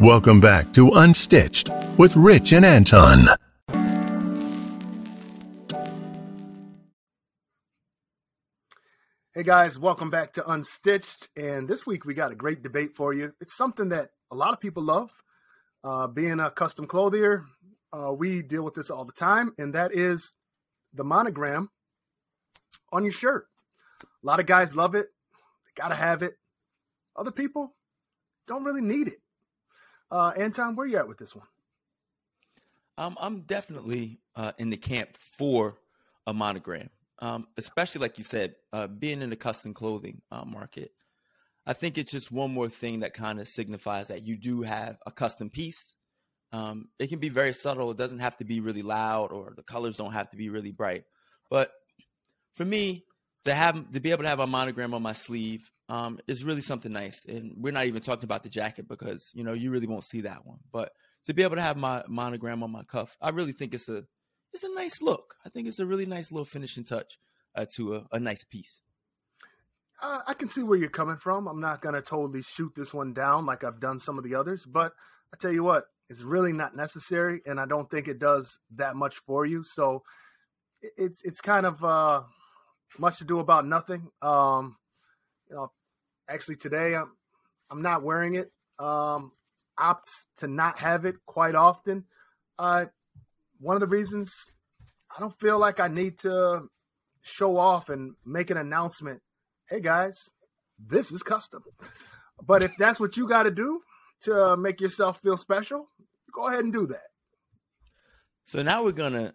Welcome back to Unstitched with Rich and Anton. Hey guys, welcome back to Unstitched. And this week we got a great debate for you. It's something that a lot of people love. Uh, being a custom clothier, uh, we deal with this all the time, and that is the monogram on your shirt. A lot of guys love it, they got to have it. Other people don't really need it. Uh, Anton, where you at with this one? Um, I'm definitely uh, in the camp for a monogram um, especially like you said, uh, being in the custom clothing uh, market. I think it's just one more thing that kind of signifies that you do have a custom piece. Um, it can be very subtle. It doesn't have to be really loud, or the colors don't have to be really bright. But for me, to have to be able to have a monogram on my sleeve um, is really something nice. And we're not even talking about the jacket because you know you really won't see that one. But to be able to have my monogram on my cuff, I really think it's a it's a nice look. I think it's a really nice little finishing touch uh, to a, a, nice piece. Uh, I can see where you're coming from. I'm not going to totally shoot this one down like I've done some of the others, but I tell you what, it's really not necessary, and I don't think it does that much for you. So it's it's kind of uh, much to do about nothing. Um, you know, actually today I'm I'm not wearing it. Um, to not have it quite often. Uh, one of the reasons I don't feel like I need to show off and make an announcement. Hey guys, this is custom. But if that's what you got to do to make yourself feel special, go ahead and do that. So now we're gonna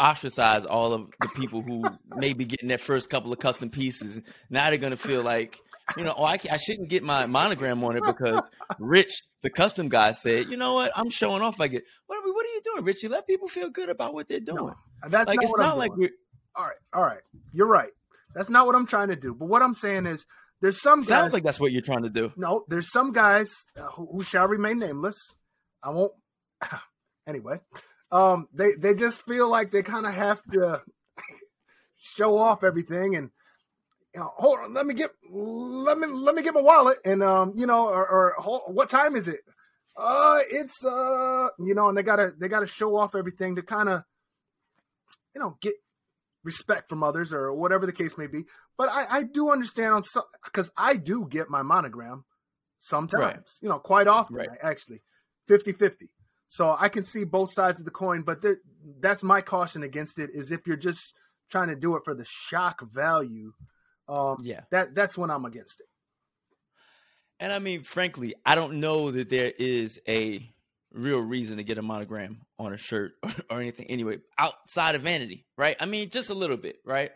ostracize all of the people who may be getting their first couple of custom pieces. Now they're gonna feel like, you know, oh, I, I shouldn't get my monogram on it because Rich, the custom guy, said, you know what, I'm showing off. I get what are, we, what are you doing, Richie? Let people feel good about what they're doing. No, that's like not it's not like we're. All right, all right, you're right. That's not what I'm trying to do. But what I'm saying is, there's some guys, sounds like that's what you're trying to do. No, there's some guys uh, who, who shall remain nameless. I won't. anyway, um, they they just feel like they kind of have to show off everything and you know, hold on, let me get let me let me get my wallet and um, you know, or, or hold, what time is it? Uh, it's uh, you know, and they gotta they gotta show off everything to kind of you know get respect from others or whatever the case may be. But I, I do understand on some because I do get my monogram sometimes, right. you know, quite often right. actually 50 50. So I can see both sides of the coin, but there, that's my caution against it. Is if you're just trying to do it for the shock value, um, yeah, that that's when I'm against it. And I mean, frankly, I don't know that there is a real reason to get a monogram on a shirt or, or anything anyway, outside of vanity, right? I mean, just a little bit, right?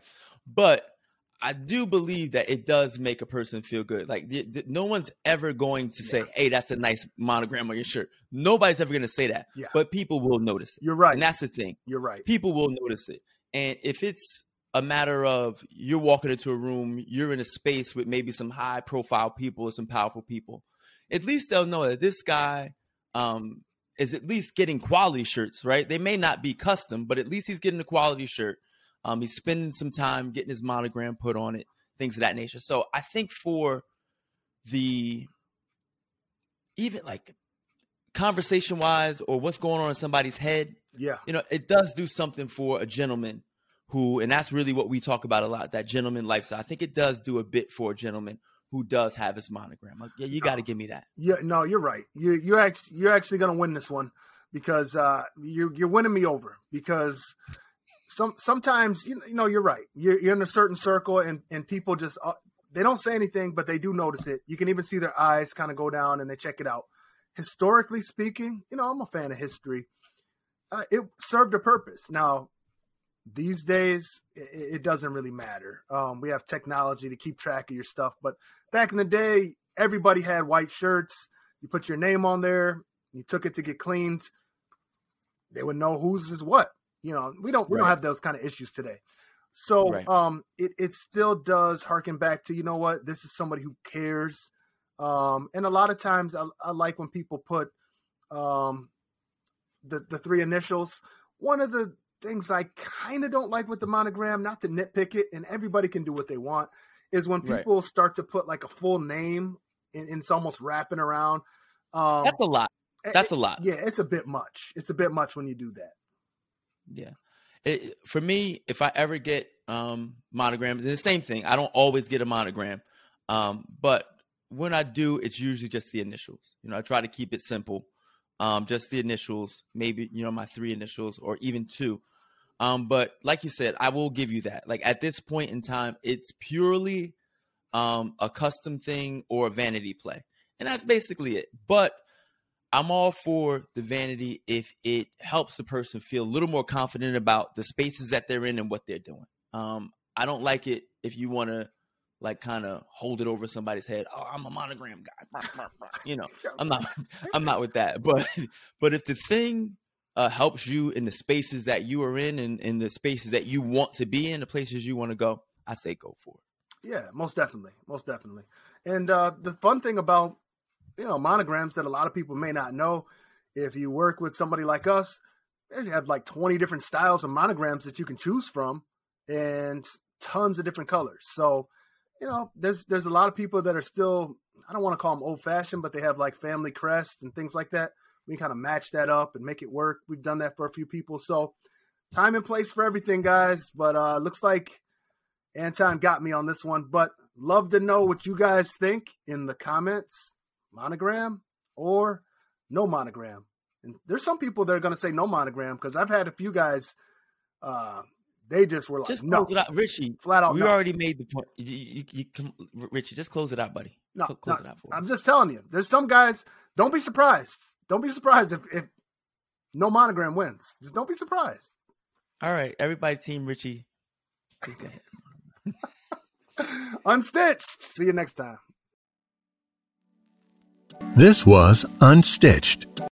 But I do believe that it does make a person feel good. Like th- th- no one's ever going to say, "Hey, that's a nice monogram on your shirt." Nobody's ever going to say that. Yeah. But people will notice it. You're right. And that's the thing. You're right. People will notice it. And if it's a matter of you're walking into a room, you're in a space with maybe some high profile people or some powerful people, at least they'll know that this guy um, is at least getting quality shirts, right? They may not be custom, but at least he's getting a quality shirt um, he's spending some time getting his monogram put on it, things of that nature. So I think for the even like conversation wise or what's going on in somebody's head, yeah, you know, it does do something for a gentleman who, and that's really what we talk about a lot, that gentleman lifestyle. I think it does do a bit for a gentleman who does have his monogram. Like, yeah, you got to give me that. Yeah, no, you're right. You you're actually you're actually gonna win this one because uh, you're you're winning me over because some sometimes you, know you're right. You're, you're in a certain circle and and people just uh, they don't say anything, but they do notice it. You can even see their eyes kind of go down and they check it out. Historically speaking, you know I'm a fan of history. Uh, it served a purpose. Now these days it, it doesn't really matter. Um, we have technology to keep track of your stuff, but back in the day, everybody had white shirts. You put your name on there. You took it to get cleaned. They would know whose is what. You know, we don't we right. don't have those kind of issues today. So right. um it, it still does harken back to, you know what, this is somebody who cares. Um and a lot of times I, I like when people put um the the three initials. One of the things I kind of don't like with the monogram, not to nitpick it, and everybody can do what they want, is when people right. start to put like a full name and, and, it's almost wrapping around. Um, That's a lot. That's a lot. Yeah, it's a bit much. It's a bit much when you do that. Yeah. It, for me, if I ever get um, monograms, and the same thing, I don't always get a monogram, um, but when I do, it's usually just the initials. You know, I try to keep it simple, um, just the initials, maybe you know my three initials or even two. Um, but like you said, I will give you that. Like at this point in time, it's purely um, a custom thing or a vanity play, and that's basically it. But I'm all for the vanity if it helps the person feel a little more confident about the spaces that they're in and what they're doing. Um, I don't like it if you want to like kind of hold it over somebody's head. Oh, I'm a monogram guy. You know, I'm not. I'm not with that. But but if the thing uh, helps you in the spaces that you are in and in the spaces that you want to be in, the places you want to go, I say go for it. Yeah, most definitely, most definitely. And uh, the fun thing about you know monograms that a lot of people may not know. If you work with somebody like us they have like 20 different styles of monograms that you can choose from and tons of different colors. So you know there's there's a lot of people that are still i don't want to call them old fashioned but they have like family crests and things like that. We kind of match that up and make it work. We've done that for a few people. So time and place for everything guys but uh looks like anton got me on this one. But love to know what you guys think in the comments monogram or no monogram. And there's some people that are going to say no monogram because I've had a few guys. Uh, they just were like, just no, close it out, Richie. Flat out, we no. already made the point. You, you, you Richie, just close it out, buddy. No, close no, it out for I'm us. just telling you. There's some guys. Don't be surprised. Don't be surprised if, if no monogram wins. Just don't be surprised. All right, everybody, Team Richie. Please go ahead. Unstitched. See you next time. This was Unstitched